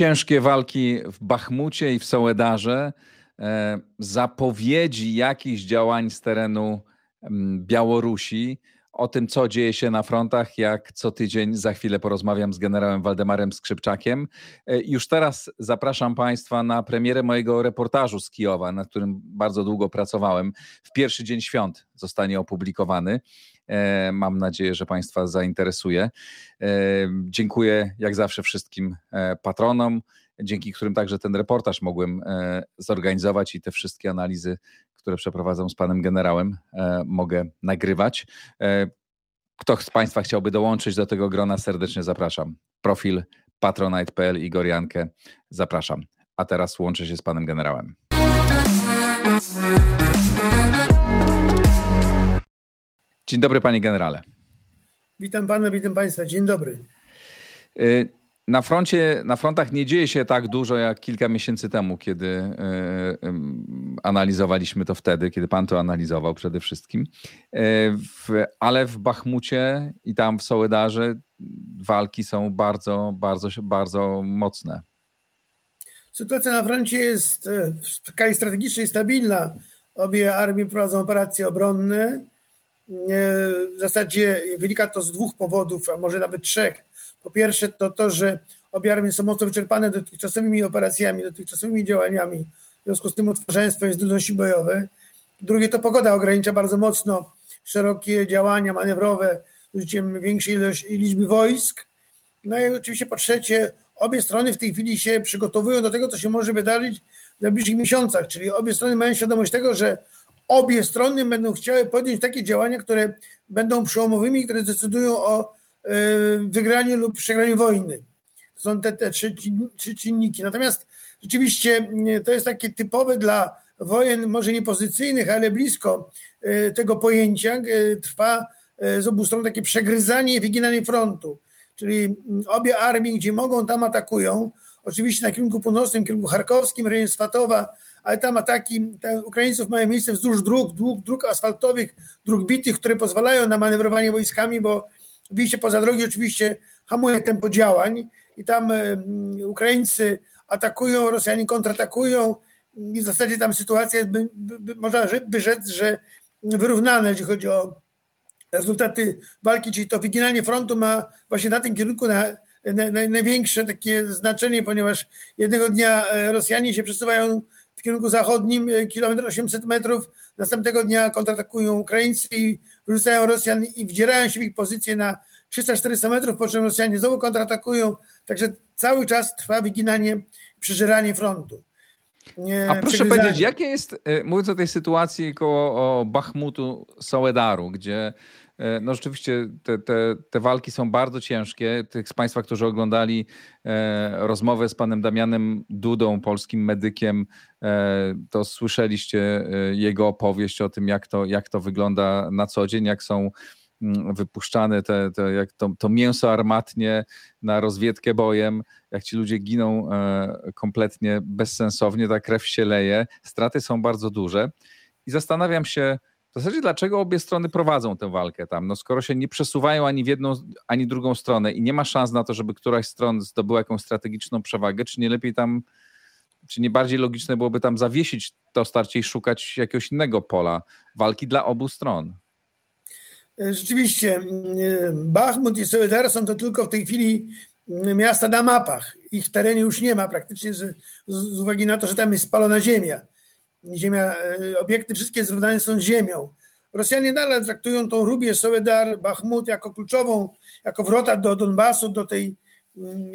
ciężkie walki w Bachmucie i w Sołedarze, e, zapowiedzi jakichś działań z terenu mm, Białorusi. O tym, co dzieje się na frontach, jak co tydzień za chwilę porozmawiam z generałem Waldemarem Skrzypczakiem. E, już teraz zapraszam Państwa na premierę mojego reportażu z Kijowa, nad którym bardzo długo pracowałem. W pierwszy dzień świąt zostanie opublikowany. E, mam nadzieję, że Państwa zainteresuje. E, dziękuję jak zawsze wszystkim e, patronom, dzięki którym także ten reportaż mogłem zorganizować i te wszystkie analizy, które przeprowadzam z panem generałem, mogę nagrywać. Kto z Państwa chciałby dołączyć do tego grona, serdecznie zapraszam. Profil patronite.pl Igor Jankę, zapraszam. A teraz łączę się z panem generałem. Dzień dobry, panie generale. Witam pana, witam państwa. Dzień dobry. Y, na froncie, na frontach nie dzieje się tak dużo jak kilka miesięcy temu, kiedy y, y, analizowaliśmy to wtedy, kiedy pan to analizował przede wszystkim. ale w Bachmucie i tam w Sołedarze walki są bardzo, bardzo, bardzo mocne. Sytuacja na froncie jest w skali strategicznej stabilna. Obie armie prowadzą operacje obronne w zasadzie wynika to z dwóch powodów, a może nawet trzech. Po pierwsze to to, że obie armie są mocno wyczerpane dotychczasowymi operacjami, dotychczasowymi działaniami, w związku z tym utwarzają swoje zdolności bojowe. Drugie to pogoda ogranicza bardzo mocno szerokie działania manewrowe z użyciem większej ilości, liczby wojsk. No i oczywiście po trzecie, obie strony w tej chwili się przygotowują do tego, co się może wydarzyć w najbliższych miesiącach, czyli obie strony mają świadomość tego, że obie strony będą chciały podjąć takie działania, które będą przełomowymi, które decydują o e, wygraniu lub przegraniu wojny. To są te, te trzy, trzy czynniki. Natomiast rzeczywiście to jest takie typowe dla wojen, może nie pozycyjnych, ale blisko e, tego pojęcia. E, trwa z obu stron takie przegryzanie i wyginanie frontu. Czyli obie armie, gdzie mogą, tam atakują. Oczywiście na kierunku północnym, kierunku charkowskim, rejon Swatowa, ale tam ataki Ukraińców mają miejsce wzdłuż dróg, dróg, dróg asfaltowych, dróg bitych, które pozwalają na manewrowanie wojskami, bo wyjście poza drogi oczywiście hamuje tempo działań. I tam Ukraińcy atakują, Rosjanie kontratakują. I w zasadzie tam sytuacja by, by, by, można by rzec, że wyrównana, jeśli chodzi o rezultaty walki, czyli to wyginanie frontu ma właśnie na tym kierunku na, na, na największe takie znaczenie, ponieważ jednego dnia e, Rosjanie się przesuwają w kierunku zachodnim, e, kilometr 800 metrów. Następnego dnia kontratakują Ukraińcy i wyrzucają Rosjan i wdzierają się w ich pozycję na 300-400 metrów, po czym Rosjanie znowu kontratakują. Także cały czas trwa wyginanie, przeżeranie frontu. A proszę powiedzieć, jakie jest, e, mówiąc o tej sytuacji koło Bachmutu, Soledaru, gdzie no rzeczywiście te, te, te walki są bardzo ciężkie. Tych z Państwa, którzy oglądali e, rozmowę z panem Damianem Dudą, polskim medykiem, e, to słyszeliście jego opowieść o tym, jak to, jak to wygląda na co dzień, jak są mm, wypuszczane te, te, jak to, to mięso armatnie na rozwiedkę bojem, jak ci ludzie giną kompletnie bezsensownie, ta krew się leje, straty są bardzo duże. I zastanawiam się, w zasadzie dlaczego obie strony prowadzą tę walkę tam? No skoro się nie przesuwają ani w jedną, ani drugą stronę i nie ma szans na to, żeby któraś stron zdobyła jakąś strategiczną przewagę, czy nie lepiej tam, czy nie bardziej logiczne byłoby tam zawiesić to starcie i szukać jakiegoś innego pola walki dla obu stron? Rzeczywiście, Bachmut i Soledar są to tylko w tej chwili miasta na mapach. Ich terenie już nie ma praktycznie z, z uwagi na to, że tam jest spalona ziemia ziemia, e, obiekty wszystkie zrównane są z ziemią. Rosjanie nadal traktują tą Rubię, Soledar, Bachmut jako kluczową, jako wrota do Donbasu, do tej mm,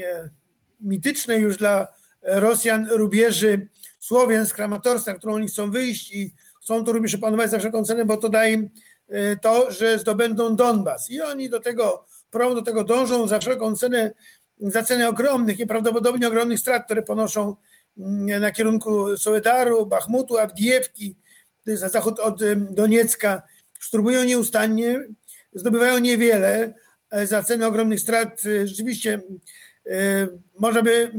mitycznej już dla Rosjan rubieży Słowiańsk, Kramatorska, którą oni chcą wyjść i chcą to rubież opanować za wszelką cenę, bo to daje im e, to, że zdobędą Donbas. I oni do tego, prą do tego dążą za wszelką cenę, za cenę ogromnych, nieprawdopodobnie ogromnych strat, które ponoszą na kierunku Soledaru, Bachmutu, Abdiewki, na zachód od Doniecka, szturmują nieustannie, zdobywają niewiele za cenę ogromnych strat. E, rzeczywiście e, może by,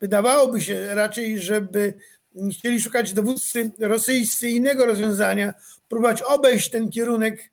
wydawałoby się raczej, żeby chcieli szukać dowódcy rosyjscy innego rozwiązania, próbować obejść ten kierunek.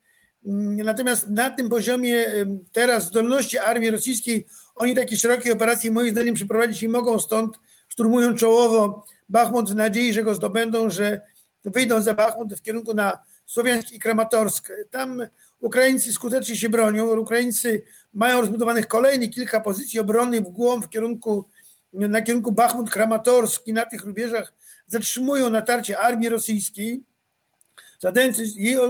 Natomiast na tym poziomie teraz zdolności armii rosyjskiej Oni takie szerokie operacje moim zdaniem przeprowadzić nie mogą, stąd szturmują czołowo Bachmut w nadziei, że go zdobędą, że wyjdą za Bachmut w kierunku na Słowiańsk i Kramatorsk. Tam Ukraińcy skutecznie się bronią. Ukraińcy mają rozbudowanych kolejnych kilka pozycji obronnych w głąb w kierunku, na kierunku Bachmut, Kramatorsk i na tych rubieżach zatrzymują natarcie armii rosyjskiej, zadając jej e,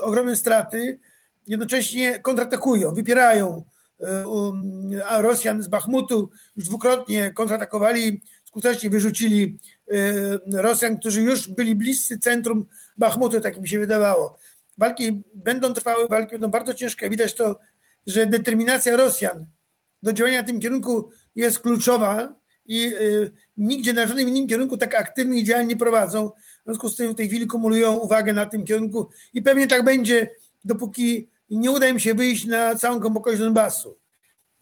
ogromne straty, jednocześnie kontratakują, wypierają e, Rosjan z Bachmutu, już dwukrotnie kontratakowali, skutecznie wyrzucili e, Rosjan, którzy już byli bliscy centrum Bachmutu, tak mi się wydawało. Walki będą trwały, walki będą bardzo ciężkie. Widać to, że determinacja Rosjan do działania w tym kierunku jest kluczowa i y, nigdzie na żadnym innym kierunku tak aktywnych działań nie prowadzą. W związku z tym w tej chwili kumulują uwagę na tym kierunku i pewnie tak będzie, dopóki nie uda im się wyjść na całą głębokość Donbasu.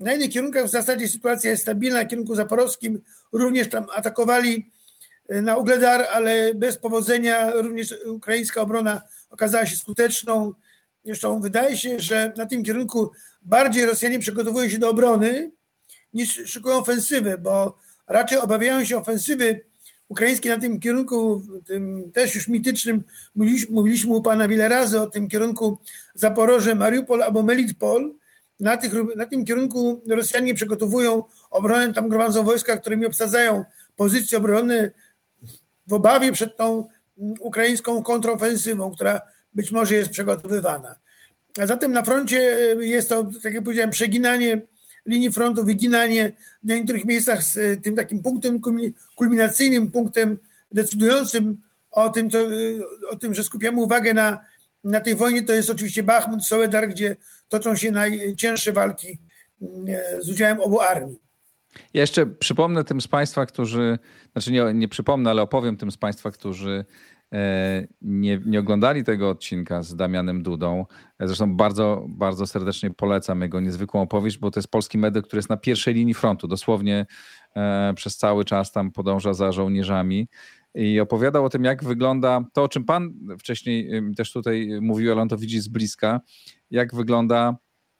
Na innych kierunkach w zasadzie sytuacja jest stabilna. Na kierunku zaporowskim również tam atakowali y, na Ugledar, ale bez powodzenia. Również ukraińska obrona okazała się skuteczną. Zresztą wydaje się, że na tym kierunku bardziej Rosjanie przygotowują się do obrony niż szykują ofensywy, bo raczej obawiają się ofensywy ukraińskiej na tym kierunku, tym też już mitycznym, mówiliśmy, mówiliśmy u pana wiele razy o tym kierunku Zaporoże, Mariupol albo Melitpol. Na, tych, na tym kierunku Rosjanie przygotowują obronę, tam gromadzą wojska, którymi obsadzają pozycje obronne w obawie przed tą ukraińską kontrofensywą, która być może jest przygotowywana. A zatem na froncie jest to, tak jak powiedziałem, przeginanie linii frontu, wyginanie na niektórych miejscach z e, tym takim punktem kulminacyjnym, punktem decydującym o tym, to, e, o tym że skupiamy uwagę na, na tej wojnie, to jest oczywiście Bachmut, Soledar, gdzie toczą się najcięższe walki e, z udziałem obu armii. Ja jeszcze przypomnę tym z Państwa, którzy, znaczy nie, nie przypomnę, ale opowiem tym z Państwa, którzy E, nie, nie oglądali tego odcinka z Damianem Dudą, zresztą bardzo, bardzo serdecznie polecam jego niezwykłą opowieść, bo to jest polski medyk, który jest na pierwszej linii frontu, dosłownie e, przez cały czas tam podąża za żołnierzami i opowiadał o tym, jak wygląda to, o czym pan wcześniej też tutaj mówił, ale on to widzi z bliska, jak wygląda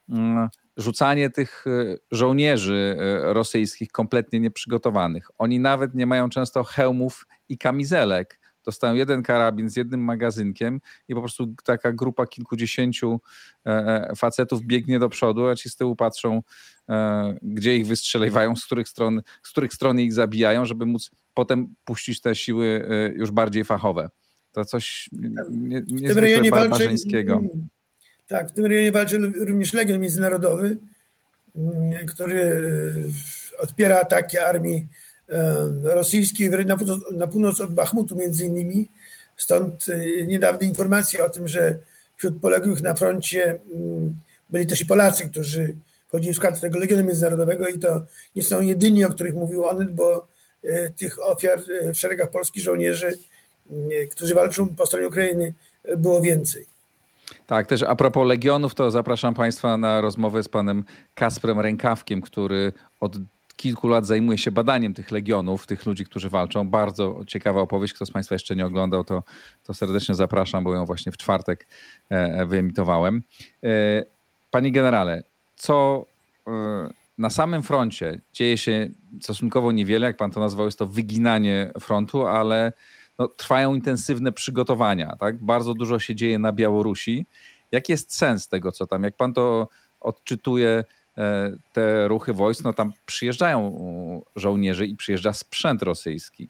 mm, rzucanie tych żołnierzy rosyjskich kompletnie nieprzygotowanych. Oni nawet nie mają często hełmów i kamizelek dostają jeden karabin z jednym magazynkiem i po prostu taka grupa kilkudziesięciu e, e, facetów biegnie do przodu, a ci z tyłu patrzą, e, gdzie ich wystrzeliwają, z których stron, z których stron ich zabijają, żeby móc potem puścić te siły już bardziej fachowe. To coś nie, niezwykle barbarzyńskiego. Mm, tak, w tym rejonie walczy również Legion Międzynarodowy, mm, który odpiera ataki armii E, rosyjskiej na północ, od Bachmutu między innymi. Stąd e, niedawne informacje o tym, że wśród poległych na froncie mm, byli też i Polacy, którzy wchodzili w skład tego Legionu Międzynarodowego i to nie są jedyni, o których mówił on, bo e, tych ofiar w szeregach polskich żołnierzy, którzy walczą po stronie Ukrainy, było więcej. Tak, też a propos Legionów, to zapraszam Państwa na rozmowę z panem Kasprem Rękawkiem, który od kilku lat zajmuje się badaniem tych legionów, tych ludzi, którzy walczą. Bardzo ciekawa opowieść. Kto z Państwa jeszcze nie oglądał, to, to serdecznie zapraszam, bo ją właśnie w czwartek e, e, wyemitowałem. E, panie generale, co na samym froncie dzieje się stosunkowo niewiele, jak pan to nazwał, jest to wyginanie frontu, ale no, trwają intensywne przygotowania. Tak? Bardzo dużo się dzieje na Białorusi. Jaki jest sens tego, co tam? Jak pan to odczytuje? E, te ruchy wojsk, no tam przyjeżdżają żołnierze i przyjeżdża sprzęt rosyjski.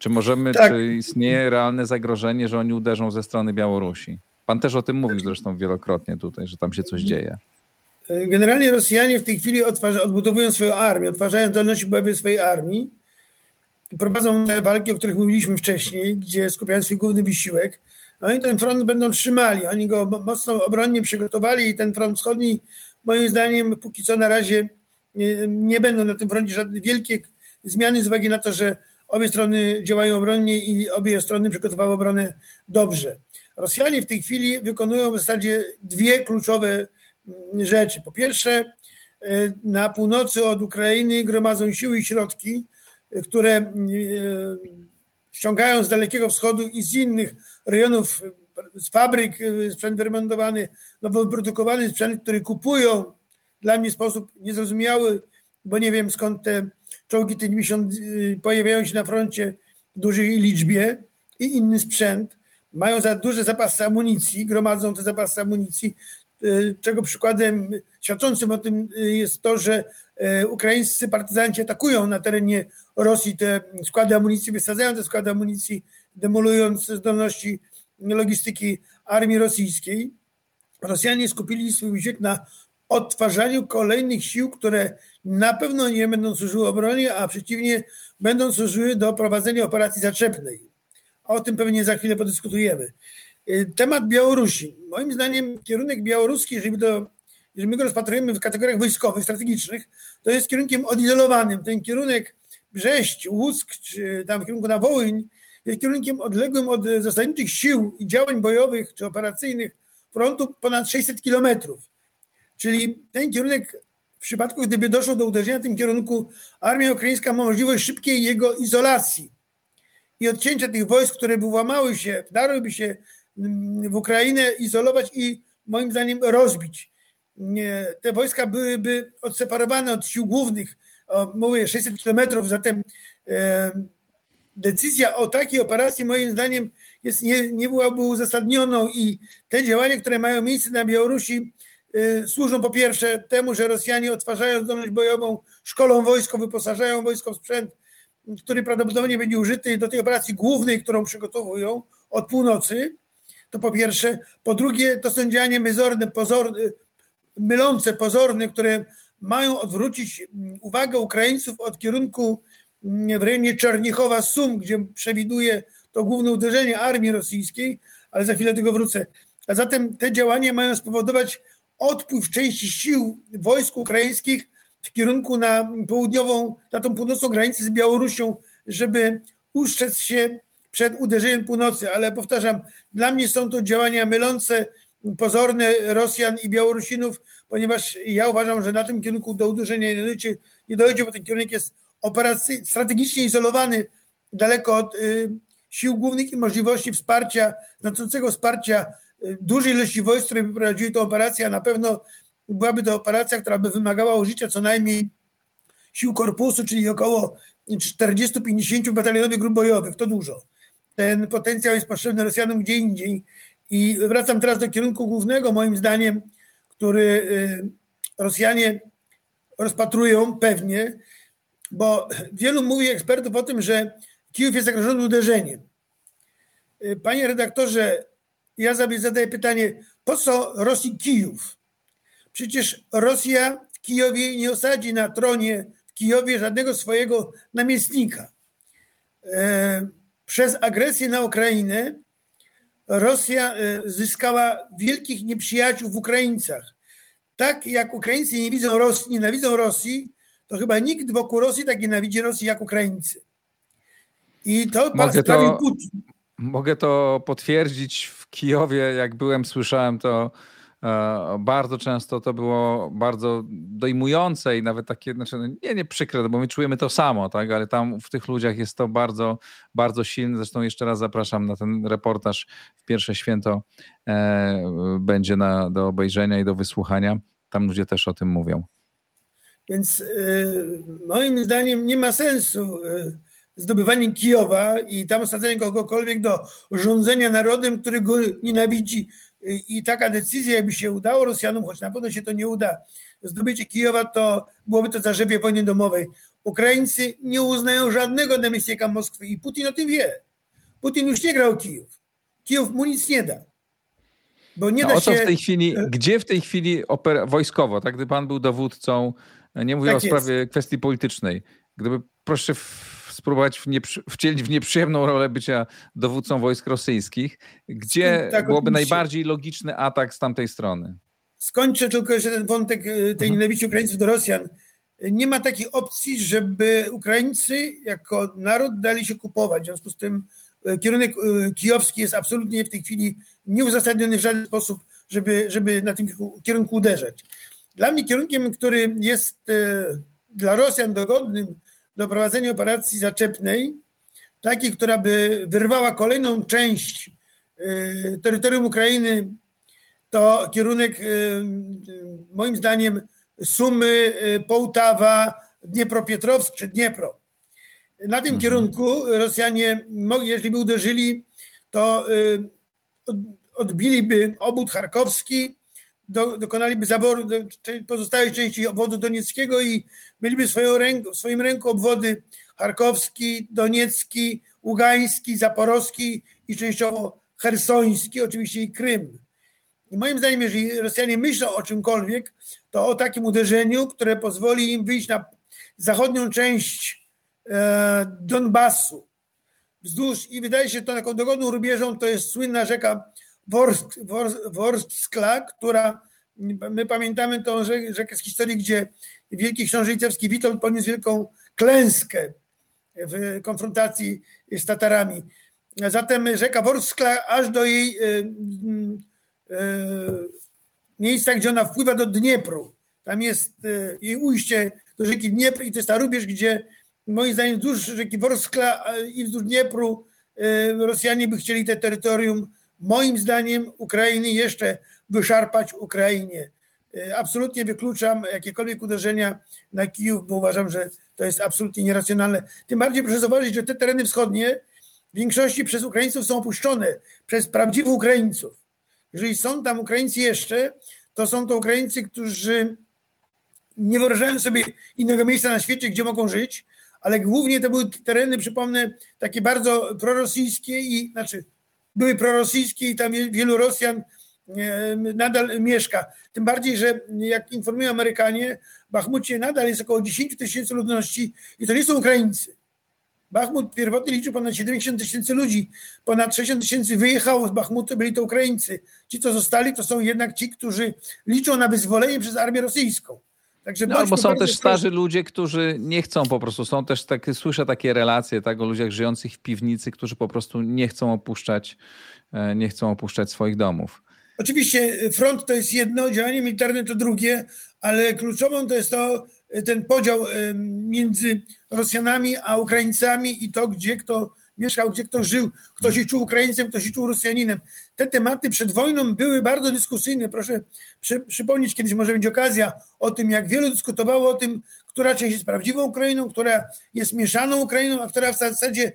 Czy możemy, tak. czy istnieje realne zagrożenie, że oni uderzą ze strony Białorusi? Pan też o tym mówił zresztą wielokrotnie tutaj, że tam się coś dzieje. Generalnie Rosjanie w tej chwili odtwarza, odbudowują swoją armię, odtwarzają zdolności bojowe swojej armii prowadzą te walki, o których mówiliśmy wcześniej, gdzie skupiają swój główny wysiłek. Oni ten front będą trzymali, oni go mocno obronnie przygotowali i ten front wschodni moim zdaniem póki co na razie nie, nie będą na tym froncie żadne wielkie zmiany z uwagi na to, że obie strony działają obronnie i obie strony przygotowały obronę dobrze. Rosjanie w tej chwili wykonują w zasadzie dwie kluczowe mm, rzeczy. Po pierwsze, e, na północy od Ukrainy gromadzą siły i środki, które e, ściągają z Dalekiego Wschodu i z innych rejonów z fabryk y, sprzęt wyremontowany, nowo wyprodukowany sprzęt, który kupują dla mnie w sposób niezrozumiały bo nie wiem skąd te czołgi T-90 pojawiają się na froncie w dużej liczbie i inny sprzęt. Mają za duże zapasy amunicji, gromadzą te zapasy amunicji, czego przykładem świadczącym o tym jest to, że ukraińscy partyzanci atakują na terenie Rosji te składy amunicji, wysadzają te składy amunicji, demolując zdolności logistyki armii rosyjskiej. Rosjanie skupili swój wysiłek na odtwarzaniu kolejnych sił, które na pewno nie będą służyły obronie, a przeciwnie, będą służyły do prowadzenia operacji zaczepnej. O tym pewnie za chwilę podyskutujemy. Temat Białorusi. Moim zdaniem kierunek białoruski, jeżeli, to, jeżeli my go rozpatrujemy w kategoriach wojskowych, strategicznych, to jest kierunkiem odizolowanym. Ten kierunek Brześć, Łuck, czy tam w kierunku na Wołyń, jest kierunkiem odległym od zasadniczych sił i działań bojowych czy operacyjnych frontu ponad 600 kilometrów. Czyli ten kierunek, w przypadku gdyby doszło do uderzenia w tym kierunku, armia ukraińska ma możliwość szybkiej jego izolacji i odcięcia tych wojsk, które by włamały się, wdarłyby się w Ukrainę, izolować i moim zdaniem rozbić. Te wojska byłyby odseparowane od sił głównych, mówię 600 kilometrów, zatem decyzja o takiej operacji moim zdaniem jest, nie, nie byłaby uzasadnioną i te działania, które mają miejsce na Białorusi y, służą po pierwsze temu, że Rosjanie odtwarzają zdolność bojową, szkolą wojsko, wyposażają wojsko w sprzęt, który prawdopodobnie będzie użyty do tej operacji głównej, którą przygotowują od północy, to po pierwsze. Po drugie, to są działania mylące, pozorne, mylące, pozorne, które mają odwrócić uwagę Ukraińców od kierunku w rejonie Czernichowa Sum, gdzie przewiduje to główne uderzenie armii rosyjskiej, ale za chwilę do tego wrócę. A zatem te działania mają spowodować odpływ części sił wojsk ukraińskich w kierunku na południową, na tą północną granicę z Białorusią, żeby ustrzec się przed uderzeniem północy. Ale powtarzam, dla mnie są to działania mylące, pozorne Rosjan i Białorusinów, ponieważ ja uważam, że na tym kierunku do uderzenia nie dojdzie, nie dojdzie bo ten kierunek jest operacyjny, strategicznie izolowany, daleko od y, sił głównych i możliwości wsparcia, znaczącego wsparcia y, dużej ilości wojsk, które by prowadziły tę operację, a na pewno byłaby to operacja, która by wymagała użycia co najmniej sił korpusu, czyli około 40-50 batalionowych grup bojowych. To dużo. Ten potencjał jest potrzebny Rosjanom gdzie indziej. I wracam teraz do kierunku głównego, moim zdaniem, który y, Rosjanie rozpatrują pewnie, bo wielu mówi ekspertów o tym, że Kijów jest zagrożony uderzeniem. Y, panie redaktorze, ja sobie zadaję pytanie, po co Rosji Kijów? Przecież Rosja w Kijowie nie osadzi na tronie w Kijowie żadnego swojego namiestnika. E, przez agresję na Ukrainę Rosja e, zyskała wielkich nieprzyjaciół w Ukraińcach. Tak jak Ukraińcy nie widzą Rosji, nienawidzą Rosji, to chyba nikt wokół Rosji tak nienawidzi Rosji jak Ukraińcy. I to mogę to, Putin. Mogę to potwierdzić w Kijowie, jak byłem, słyszałem to bardzo często to było bardzo dojmujące i nawet takie, znaczy no nie, nie przykre, no bo my czujemy to samo, tak, ale tam w tych ludziach jest to bardzo, bardzo silne. Zresztą jeszcze raz zapraszam na ten reportaż w pierwsze święto e, będzie na, do obejrzenia i do wysłuchania. Tam ludzie też o tym mówią. Więc y, moim zdaniem nie ma sensu y, zdobywanie Kijowa i tam osadzenie kogokolwiek do rządzenia narodem, który go nienawidzi. I taka decyzja, jakby się udało Rosjanom, choć na pewno się to nie uda, zdobycie Kijowa, to byłoby to zarzepie wojny domowej. Ukraińcy nie uznają żadnego namiestnika Moskwy i Putin o tym wie. Putin już nie grał Kijów. Kijów mu nic nie da. Bo nie da się... w tej chwili, gdzie w tej chwili wojskowo, tak gdy pan był dowódcą nie mówię tak o sprawie jest. kwestii politycznej. Gdyby proszę spróbować w nieprzy, wcielić w nieprzyjemną rolę bycia dowódcą wojsk rosyjskich, gdzie tak, byłoby najbardziej logiczny atak z tamtej strony? Skończę tylko jeszcze ten wątek e, tej mhm. nienawiści Ukraińców do Rosjan. Nie ma takiej opcji, żeby Ukraińcy jako naród dali się kupować. W związku z tym e, kierunek e, kijowski jest absolutnie w tej chwili nieuzasadniony w żaden sposób, żeby, żeby na tym kierunku uderzać. Dla mnie kierunkiem, który jest dla Rosjan dogodnym do prowadzenia operacji zaczepnej, takiej, która by wyrwała kolejną część e, terytorium Ukrainy, to kierunek e, moim zdaniem Sumy, Połtawa, Dniepropietrowsk czy Dniepro. Na tym mhm. kierunku Rosjanie, jeśli by uderzyli, to y, odbiliby obwód charkowski, do, dokonaliby zaboru do pozostałej części obwodu donieckiego i mieliby swoją w swoim ręku obwody charkowski, doniecki, ługański, zaporowski i częściowo hersoński, oczywiście i Krym. I moim zdaniem, jeżeli Rosjanie myślą o czymkolwiek, to o takim uderzeniu, które pozwoli im wyjść na zachodnią część e, Donbasu. Wzdłuż, i wydaje się to taką dogodną rubieżą, to jest słynna rzeka Worsk, Worskla, która, my pamiętamy tą rzekę z historii, gdzie wielki książę litewski Witold poniósł wielką klęskę w konfrontacji z Tatarami. Zatem rzeka Worskla aż do jej e, e, miejsca, gdzie ona wpływa do Dniepru. Tam jest e, jej ujście do rzeki Dniepr i to jest ta rubież, gdzie moim zdaniem wzdłuż rzeki Worskla i wzdłuż Dniepru Rosjanie by chcieli te terytorium moim zdaniem Ukrainy jeszcze wyszarpać Ukrainie. Absolutnie wykluczam jakiekolwiek uderzenia na Kijów, bo uważam, że to jest absolutnie nieracjonalne. Tym bardziej proszę zauważyć, że te tereny wschodnie w większości przez Ukraińców są opuszczone, przez prawdziwych Ukraińców. Jeżeli są tam Ukraińcy jeszcze, to są to Ukraińcy, którzy nie wyobrażają sobie innego miejsca na świecie, gdzie mogą żyć, ale głównie to były tereny, przypomnę, takie bardzo prorosyjskie i znaczy były prorosyjskie i tam wielu Rosjan e, nadal mieszka. Tym bardziej, że jak informują Amerykanie, w Bachmucie nadal jest około 10 tysięcy ludności i to nie są Ukraińcy. Bachmut pierwotnie liczył ponad 70 tysięcy ludzi. Ponad 60 tysięcy wyjechało z Bachmutu, byli to Ukraińcy. Ci, co zostali, to są jednak ci, którzy liczą na wyzwolenie przez armię rosyjską. Także no, albo są też starzy ludzie, którzy nie chcą po prostu. Są też takie, słyszę takie relacje tak, o ludziach żyjących w piwnicy, którzy po prostu nie chcą opuszczać, e, nie chcą opuszczać swoich domów. Oczywiście front to jest jedno, działanie militarne to drugie, ale kluczową to jest to, ten podział między Rosjanami a Ukraińcami i to, gdzie kto mieszkał, gdzie kto żył, kto się czuł Ukraińcem, kto się czuł Rosjaninem. Te tematy przed wojną były bardzo dyskusyjne. Proszę przy, przypomnieć, kiedyś może być okazja o tym, jak wielu dyskutowało o tym, która część jest prawdziwą Ukrainą, która jest mieszaną Ukrainą, a która w zasadzie,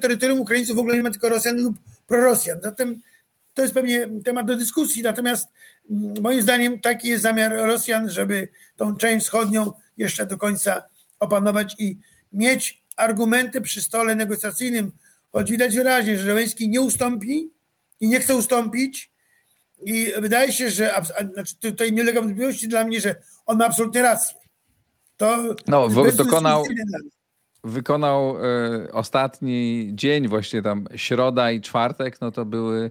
terytorium Ukraińców w ogóle nie ma tylko Rosjan lub prorosjan. Zatem to jest pewnie temat do dyskusji, natomiast mm, moim zdaniem taki jest zamiar Rosjan, żeby tą część wschodnią jeszcze do końca opanować i mieć argumenty przy stole negocjacyjnym, choć widać wyraźnie, że Żeleński nie ustąpi i nie chce ustąpić i wydaje się, że znaczy tutaj nie ulega wątpliwości dla mnie, że on ma absolutnie rację. To no, dokonał, wykonał y, ostatni dzień, właśnie tam środa i czwartek, no to były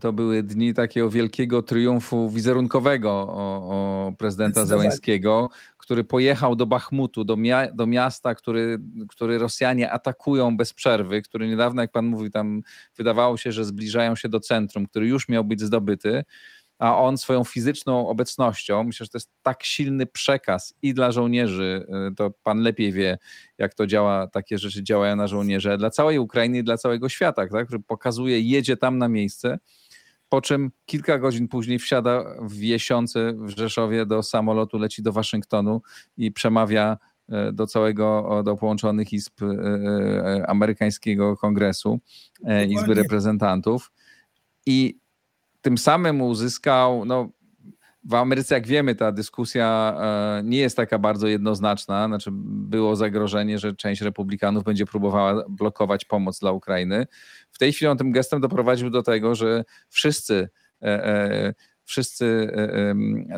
to były dni takiego wielkiego triumfu wizerunkowego o, o prezydenta Zeleńskiego, który pojechał do Bachmutu, do, mia do miasta, który, który Rosjanie atakują bez przerwy, który niedawno, jak pan mówi, tam wydawało się, że zbliżają się do centrum, który już miał być zdobyty a on swoją fizyczną obecnością, myślę, że to jest tak silny przekaz i dla żołnierzy, y, to pan lepiej wie, jak to działa, takie rzeczy działają na żołnierze, dla całej Ukrainy i dla całego świata, tak, który pokazuje, jedzie tam na miejsce, po czym kilka godzin później wsiada w Jesiące w Rzeszowie do samolotu, leci do Waszyngtonu i przemawia y, do całego, do połączonych izb y, amerykańskiego kongresu, Izby Reprezentantów. I tym samym uzyskał, no, w Ameryce, jak wiemy, ta dyskusja e, nie jest taka bardzo jednoznaczna. Znaczy, było zagrożenie, że część republikanów będzie próbowała blokować pomoc dla Ukrainy. W tej chwili on tym gestem doprowadził do tego, że wszyscy, e, e, wszyscy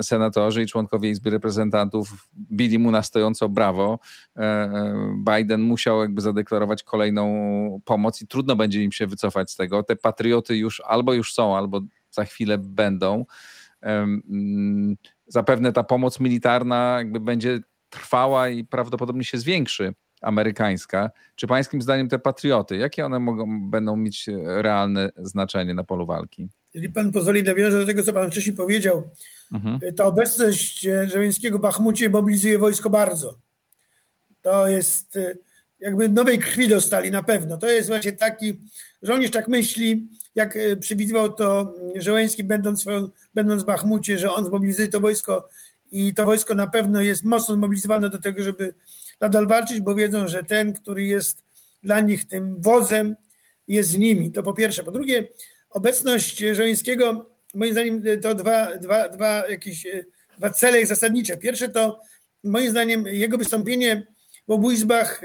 senatorzy i członkowie Izby Reprezentantów bili mu na stojąco brawo. Biden musiał jakby zadeklarować kolejną pomoc i trudno będzie im się wycofać z tego. Te patrioty już albo już są, albo za chwilę będą. Mm, zapewne ta pomoc militarna jakby będzie trwała i prawdopodobnie się zwiększy amerykańska. Czy pańskim zdaniem te patrioty, jakie one mogą, będą mieć realne znaczenie na polu walki? Jeżeli pan pozwoli, nawiążę do tego, co pan wcześniej powiedział. Mhm. Ta obecność Żeleńskiego w Bachmucie mobilizuje wojsko bardzo. To jest e, jakby nowej krwi dostali na pewno. To jest właśnie taki, żołnierz tak myśli, jak e, przewidywał to Żołański, będąc, będąc w Bachmucie, że on zmobilizuje to wojsko i to wojsko na pewno jest mocno zmobilizowane do tego, żeby nadal walczyć, bo wiedzą, że ten, który jest dla nich tym wodzem, jest z nimi. To po pierwsze. Po drugie, obecność Żońskiego, moim zdaniem, to dwa, dwa, dwa, jakieś, dwa cele zasadnicze. Pierwsze to, moim zdaniem, jego wystąpienie w obu izbach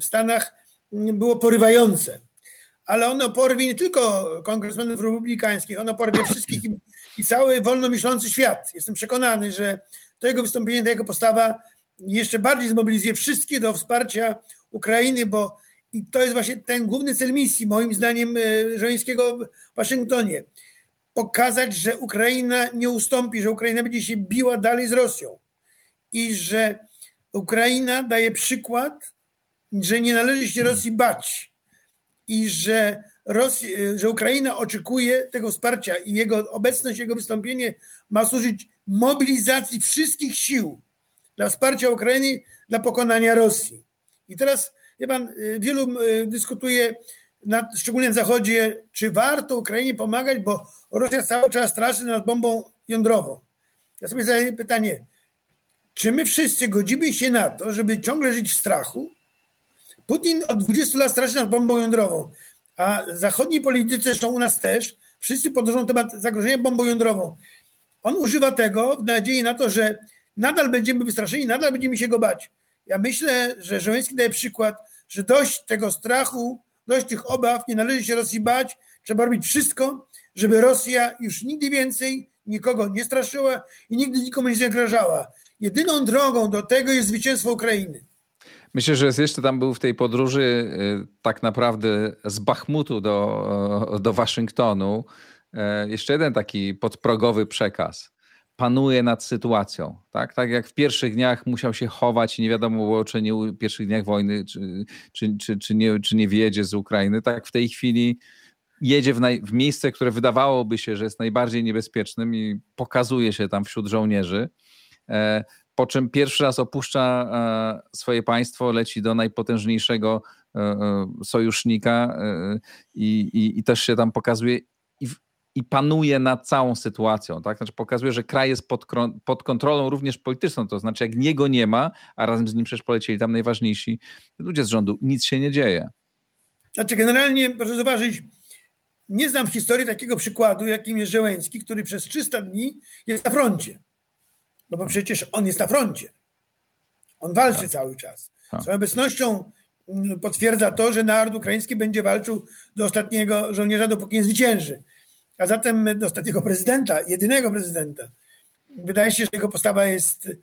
w Stanach było porywające. Ale ono porwie nie tylko kongresmenów republikańskich, ono porwie wszystkich i, i cały wolnomyślący świat. Jestem przekonany, że to jego wystąpienie, ta jego postawa jeszcze bardziej zmobilizuje wszystkich do wsparcia Ukrainy, bo i to jest właśnie ten główny cel misji, moim zdaniem, e, Żońskiego w Waszyngtonie. Pokazać, że Ukraina nie ustąpi, że Ukraina będzie się biła dalej z Rosją i że Ukraina daje przykład, że nie należy się Rosji bać i że, Rosja, że Ukraina oczekuje tego wsparcia i jego obecność, jego wystąpienie ma służyć mobilizacji wszystkich sił dla wsparcia Ukrainy, dla pokonania Rosji. I teraz, wie pan, y, wielu y, dyskutuje, szczególnie na Zachodzie, czy warto Ukrainie pomagać, bo Rosja cały czas straszy nad bombą jądrową. Ja sobie zadaję pytanie, czy my wszyscy godzimy się na to, żeby ciągle żyć w strachu? Putin od 20 lat straszy nad bombą jądrową, a zachodni politycy, zresztą u nas też, wszyscy podnoszą temat zagrożenia bombą jądrową. On używa tego w nadziei na to, że nadal będziemy wystraszeni, nadal będziemy się go bać. Ja myślę, że Żołęski daje przykład, że dość tego strachu, dość tych obaw, nie należy się Rosji bać, trzeba robić wszystko, żeby Rosja już nigdy więcej nikogo nie straszyła i nigdy nikomu nie zagrażała. Jedyną drogą do tego jest zwycięstwo Ukrainy. Myślę, że jeszcze tam był w tej podróży y, tak naprawdę z Bachmutu do, do Waszyngtonu e, jeszcze jeden taki podprogowy przekaz panuje nad sytuacją. Tak? tak jak w pierwszych dniach musiał się chować i nie wiadomo było, czy nie w pierwszych dniach wojny, czy, czy, czy, czy, nie, czy nie wyjedzie z Ukrainy, tak w tej chwili jedzie w, naj, w miejsce, które wydawałoby się, że jest najbardziej niebezpiecznym i pokazuje się tam wśród żołnierzy. E, po czym pierwszy raz opuszcza e, swoje państwo, leci do najpotężniejszego e, sojusznika i, i, i też się tam pokazuje i panuje nad całą sytuacją. Tak? Znaczy pokazuje, że kraj jest pod, pod, kontrolą również polityczną, to znaczy jak niego nie ma, a razem z nim przecież polecieli tam najważniejsi ludzie z rządu, nic się nie dzieje. Znaczy generalnie, proszę zauważyć, nie znam w historii takiego przykładu, jakim jest Żeleński, który przez 300 dni jest na froncie. No bo przecież on jest na froncie. On walczy tak. cały czas. Tak. Swoją obecnością mm, potwierdza to, że naród ukraiński będzie walczył do ostatniego żołnierza, dopóki nie zwycięży a zatem do ostatniego prezydenta, jedynego prezydenta. Wydaje się, że jego postawa jest y,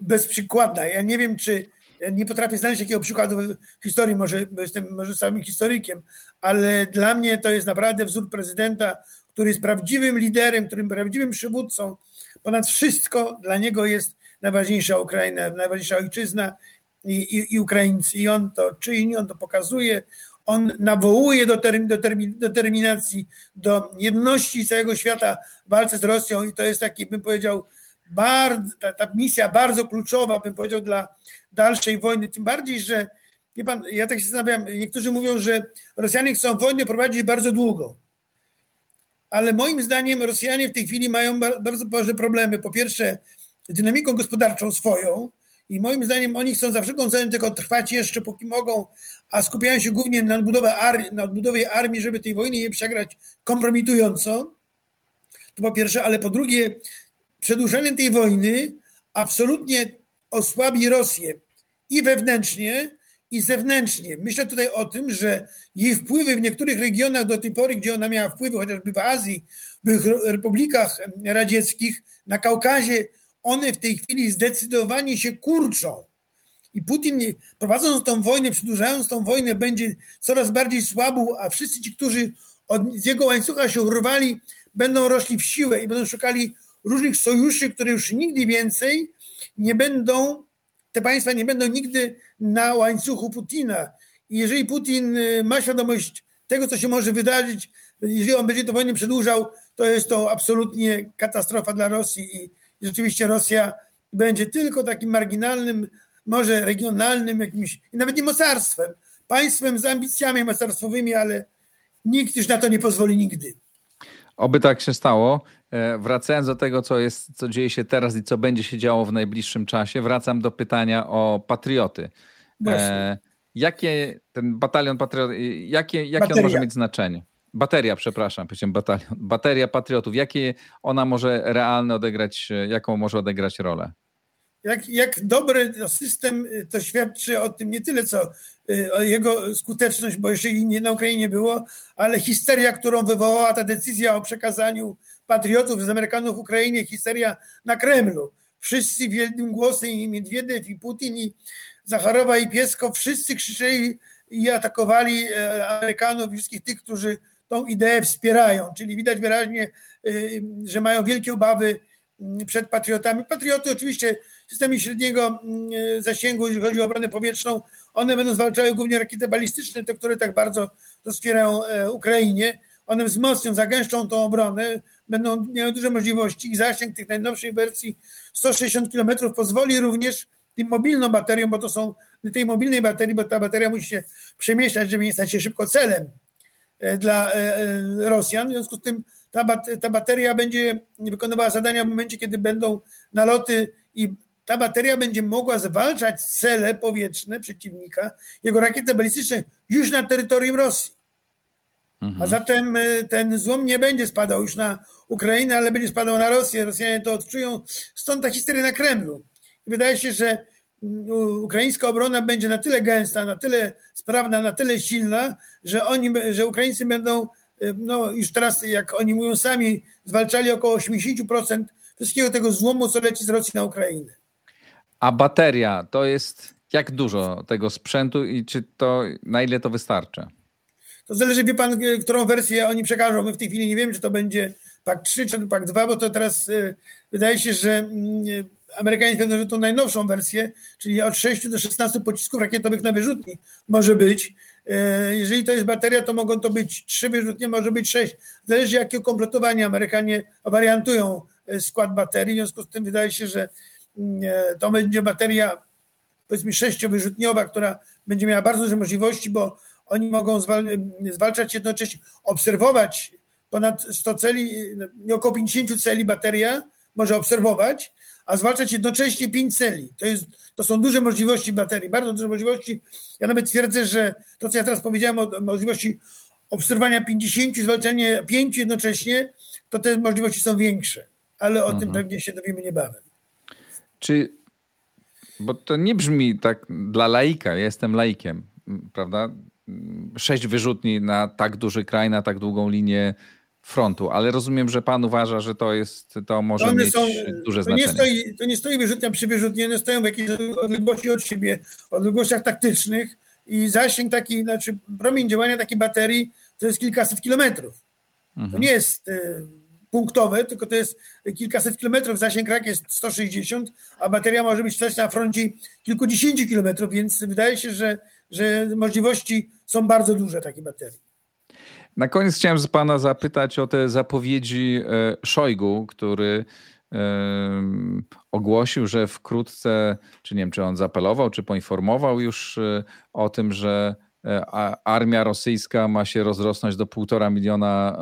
bezprzykładna. Ja nie wiem, czy nie potrafię znaleźć jakiego przykładu w historii, może jestem może samym historykiem, ale dla mnie to jest naprawdę wzór prezydenta, który jest prawdziwym liderem, którym prawdziwym przywódcą. Ponad wszystko dla niego jest najważniejsza Ukraina, najważniejsza ojczyzna i, i, i Ukraińcy. I on to czyni, on to pokazuje, on nawołuje do, term, do term, determinacji, do jedności całego świata w walce z Rosją i to jest taki, bym powiedział, bardzo, ta, ta misja bardzo kluczowa, bym powiedział, dla dalszej wojny. Tym bardziej, że wie pan, ja tak się zastanawiam, niektórzy mówią, że Rosjanie chcą wojnę prowadzić bardzo długo. Ale moim zdaniem Rosjanie w tej chwili mają bardzo poważne problemy. Po pierwsze, dynamiką gospodarczą swoją, i moim zdaniem oni chcą za wszelką cenę tylko trwać jeszcze, póki mogą, a skupiają się głównie na, odbudowę ar- na odbudowie armii, żeby tej wojny nie przegrać kompromitująco. To po pierwsze, ale po drugie, przedłużenie tej wojny absolutnie osłabi Rosję i wewnętrznie, i zewnętrznie. Myślę tutaj o tym, że jej wpływy w niektórych regionach do tej pory, gdzie ona miała wpływy, chociażby w Azji, w republikach radzieckich, na Kaukazie, one w tej chwili zdecydowanie się kurczą. I Putin, prowadząc tą wojnę, przedłużając tą wojnę, będzie coraz bardziej słabł, a wszyscy ci, którzy od, z jego łańcucha się urwali, będą rośli w siłę i będą szukali różnych sojuszy, które już nigdy więcej nie będą, te państwa nie będą nigdy na łańcuchu Putina. I jeżeli Putin y, ma świadomość tego, co się może wydarzyć, jeżeli on będzie tę wojnę przedłużał, to jest to absolutnie katastrofa dla Rosji i rzeczywiście Rosja będzie tylko takim marginalnym, może regionalnym jakimś, nawet nie mocarstwem, państwem z ambicjami mocarstwowymi, ale nikt już na to nie pozwoli nigdy. Oby tak się stało. e, wracając do tego, co, jest, co dzieje się teraz i co będzie się działo w najbliższym czasie, wracam do pytania o patrioty. E, jakie ten batalion patriotów, jakie, jakie on może mieć znaczenie? Bateria, przepraszam, powiedziałem batalion. Bateria patriotów, jakie ona może realnie odegrać, jaką może odegrać rolę? Jak, jak dobry system, to świadczy o tym nie tyle, co o jego skuteczność, bo jeszcze nie na Ukrainie było, ale histeria, którą wywołała ta decyzja o przekazaniu patriotów z Amerykanów Ukrainie, histeria na Kremlu. Wszyscy wielkim głosem i Miedwiediew, i Putin, i Zacharowa, i Piesko, wszyscy krzyczeli i atakowali e, Amerykanów, wszystkich tych, którzy tą ideę wspierają. Czyli widać wyraźnie, y, że mają wielkie obawy przed patriotami. Patrioty oczywiście w systemie średniego y, zasięgu, jeżeli chodzi o obronę powietrzną, one będą zwalczały głównie rakiety balistyczne, te, które tak bardzo wspierają e, Ukrainie. One wzmocnią, zagęszczą tą obronę, będą miały duże możliwości i zasięg tych najnowszych wersji 160 km pozwoli również tym mobilną baterią, bo to są tej mobilnej baterii, bo ta bateria musi się przemieszczać, żeby nie stać się szybko celem E, dla e, e, Rosjan. W związku z tym ta, ta bateria będzie wykonywała zadania w momencie, kiedy będą naloty i ta bateria będzie mogła zwalczać cele powietrzne przeciwnika, jego rakiety balistyczne już na terytorium Rosji. Mhm. A zatem ten złom nie będzie spadał już na Ukrainę, ale będzie spadał na Rosję. Rosjanie to odczują. Stąd ta historia na Kremlu. I wydaje się, że ukraińska obrona będzie na tyle gęsta, na tyle sprawna, na tyle silna, że oni, że Ukraińcy będą, y, no już teraz, jak oni mówią sami, zwalczali około 80% wszystkiego tego złomu, co leci z Rosji na Ukrainę. A bateria to jest jak dużo tego sprzętu i czy to, na ile to wystarczy? To zależy, wie pan, którą wersję oni przekażą. My w tej chwili nie wiem, czy to będzie PAK 3 czy PAK 2, bo to teraz y, wydaje się, że mm, Amerykanie twierdzą, tą najnowszą wersję, czyli od 6 do 16 pocisków rakietowych na wyrzutni może być. E, jeżeli to jest bateria, to mogą to być trzy wyrzutnie, może być sześć. Zależy jakie kompletowanie Amerykanie wariantują e, skład baterii. W związku z tym wydaje się, że mm, e, to będzie bateria powiedzmy sześciowyrzutniowa, która będzie miała bardzo duże możliwości, bo oni mogą zwalczać jednocześnie, obserwować ponad 100 celi, około 50 celi bateria może obserwować, a zwalczać jednocześnie pięć celi. To, jest, to są duże możliwości baterii, bardzo duże możliwości. Ja nawet twierdzę, że to, co ja teraz powiedziałem o możliwości obserwowania 50, zwalczania pięciu jednocześnie, to te możliwości są większe, ale o mhm. tym pewnie się dowiemy niebawem. Czy, bo to nie brzmi tak dla laika, ja jestem laikiem, prawda? Sześć wyrzutni na tak duży kraj, na tak długą linię frontu, ale rozumiem, że pan uważa, że to jest, to może One mieć są, duże to znaczenie. Nie stoi, to nie stoi wyrzutnia przy wyrzutni, one stoją w jakiejś odległości od siebie, odległościach taktycznych i zasięg taki, znaczy promień działania takiej baterii to jest kilkaset kilometrów. Mhm. To nie jest y, punktowe, tylko to jest kilkaset kilometrów, zasięg rak jest 160, a bateria może być stać na froncie kilkudziesięciu kilometrów, więc wydaje się, że, że możliwości są bardzo duże takiej baterii. Na koniec chciałem z pana zapytać o te zapowiedzi e, Szojgu, który ogłosił, że wkrótce, czy nie wiem, czy on zapelował, czy poinformował już e, o tym, że e, armia rosyjska ma się rozrosnąć do półtora miliona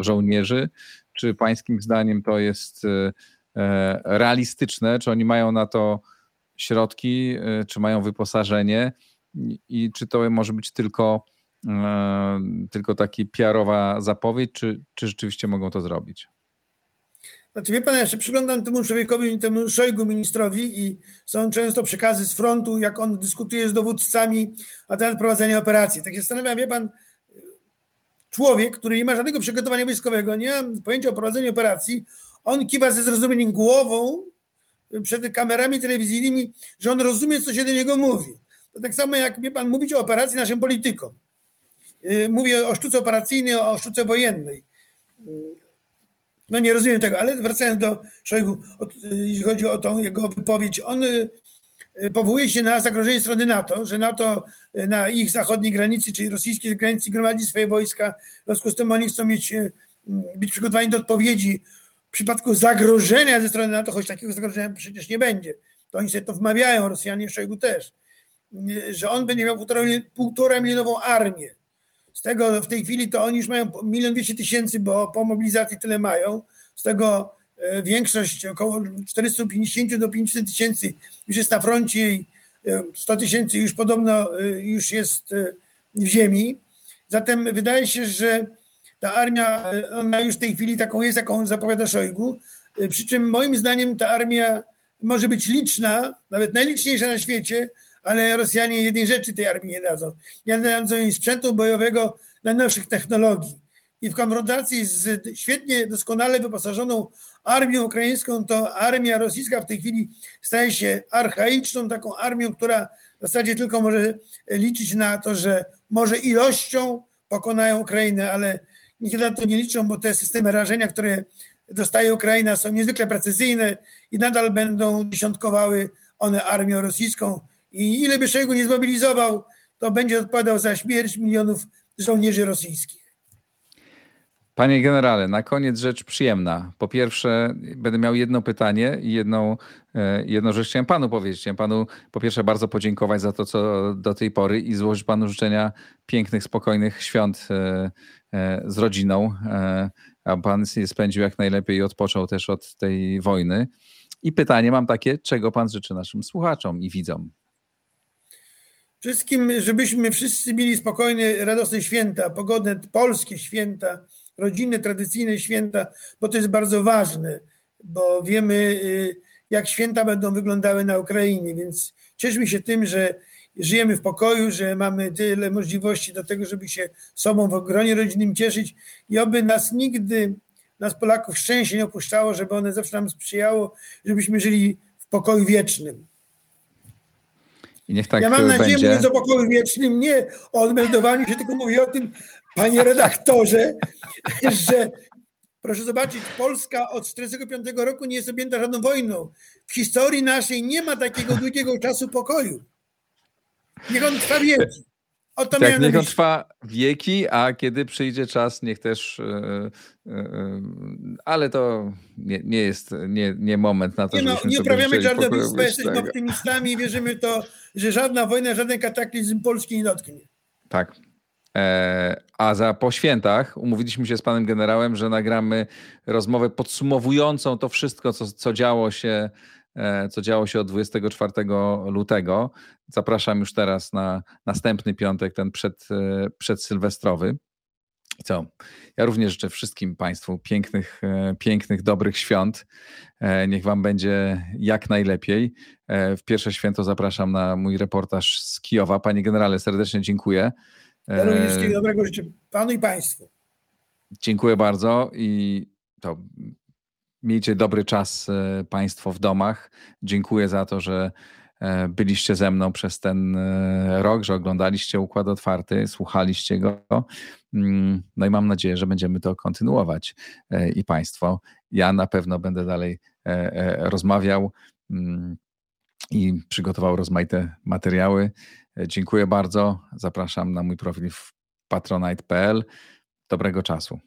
żołnierzy. Czy pańskim zdaniem to jest realistyczne? Czy oni mają na to środki, czy mają wyposażenie? I czy to może być tylko E, tylko taki PR-owa zapowiedź, czy, czy rzeczywiście mogą to zrobić? Znaczy, wie pan, ja się przyglądam temu człowiekowi, temu Szojgu ministrowi i są często przekazy z frontu, jak on dyskutuje z dowódcami na temat prowadzenia operacji. Tak się zastanawiam, wie pan, człowiek, który nie ma żadnego przygotowania wojskowego, nie ma pojęcia o prowadzeniu operacji, on kiwa ze zrozumieniem głową przed kamerami telewizyjnymi, że on rozumie, co się do niego mówi. To tak samo jak, wie pan, mówić o operacji naszym politykom. Y, mówię o sztuce operacyjnej, o sztuce wojennej. Y, no nie rozumiem tego, ale wracając do Szojgu, jeśli chodzi o tą jego wypowiedź, on y, powołuje się na zagrożenie strony NATO, że NATO na ich zachodniej granicy, czyli rosyjskiej granicy gromadzi swoje wojska, w związku z tym oni chcą mieć, być przygotowani do odpowiedzi w przypadku zagrożenia ze strony NATO, choć takiego zagrożenia przecież nie będzie. To oni sobie to wmawiają, Rosjanie, Szojgu też, że on będzie miał półtora milionową armię z tego w tej chwili to oni już mają milion dwieście tysięcy, bo po mobilizacji tyle mają, z tego większość, około 450 do 500 tysięcy już jest na froncie i 100 tysięcy już podobno już jest w ziemi. Zatem wydaje się, że ta armia, ona już w tej chwili taką jest, jaką zapowiada Szojgu. Przy czym moim zdaniem ta armia może być liczna, nawet najliczniejsza na świecie, ale Rosjanie jednej rzeczy tej armii nie dadzą. Nie dadzą jej sprzętu bojowego najnowszych technologii. I w konfrontacji z świetnie, doskonale wyposażoną armią ukraińską, to armia rosyjska w tej chwili staje się archaiczną taką armią, która w zasadzie tylko może liczyć na to, że może ilością pokonają Ukrainę, ale nigdy na to nie liczą, bo te systemy rażenia, które dostaje Ukraina są niezwykle precyzyjne i nadal będą dziesiątkowały one armią rosyjską i ile by Szojgu nie zmobilizował, to będzie odpowiadał za śmierć milionów żołnierzy rosyjskich. Panie generale, na koniec rzecz przyjemna. Po pierwsze, będę miał jedno pytanie i jedną, e, jedną rzecz chciałem panu powiedzieć. Chciałem panu po pierwsze bardzo podziękować za to, co do tej pory i złożyć panu życzenia pięknych, spokojnych świąt e, e, z rodziną, a pan je spędził jak najlepiej i odpoczął też od tej wojny. I pytanie mam takie, czego pan życzy naszym słuchaczom i widzom? Wszystkim, żebyśmy wszyscy mieli spokojne, radosne święta, pogodne polskie święta, rodzinne, tradycyjne święta, bo to jest bardzo ważne, bo wiemy, y, jak święta będą wyglądały na Ukrainie, więc cieszmy się tym, że żyjemy w pokoju, że mamy tyle możliwości do tego, żeby się sobą w gronie rodzinnym cieszyć i oby nas nigdy, nas Polaków szczęście nie opuszczało, żeby one zawsze nam sprzyjało, żebyśmy żyli w pokoju wiecznym. I niech tak ja mam nadzieję, będzie. mówiąc o pokoju wiecznym, nie o odmeldowaniu się, tylko mówię o tym, panie redaktorze, że proszę zobaczyć, Polska od 1945 roku nie jest objęta żadną wojną. W historii naszej nie ma takiego długiego czasu pokoju. Niech on trwa wieki. O to tak, niech on trwa wieki, a kiedy przyjdzie czas, niech też. Yy, yy, ale to nie, nie jest nie, nie moment na to, nie, no, Nie uprawiamy czarnowictwa, jesteśmy optymistami i wierzymy to, że żadna wojna, żaden kataklizm Polski nie dotknie. Tak. E, a za po świętach umówiliśmy się z panem generałem, że nagramy rozmowę podsumowującą to wszystko, co, co działo się co działo się od 24 lutego. Zapraszam już teraz na następny piątek, ten przed, e, przedsylwestrowy. I co? Ja również życzę wszystkim Państwu pięknych, e, pięknych, dobrych świąt. Niech Wam będzie jak najlepiej. W pierwsze święto zapraszam na mój reportaż z Kijowa. Panie generale, serdecznie dziękuję. Ja również dobrego życzę Panu i Państwu. Dziękuję bardzo i to Miejcie dobry czas e, Państwo w domach. Dziękuję za to, że e, byliście ze mną przez ten e, rok, że oglądaliście Układ Otwarty, słuchaliście go. Mm, no i mam nadzieję, że będziemy to kontynuować i Państwo. Ja na pewno będę dalej rozmawiał mm, i przygotował rozmaite materiały. Dziękuję bardzo. Zapraszam na mój profil w patronite.pl. Dobrego czasu.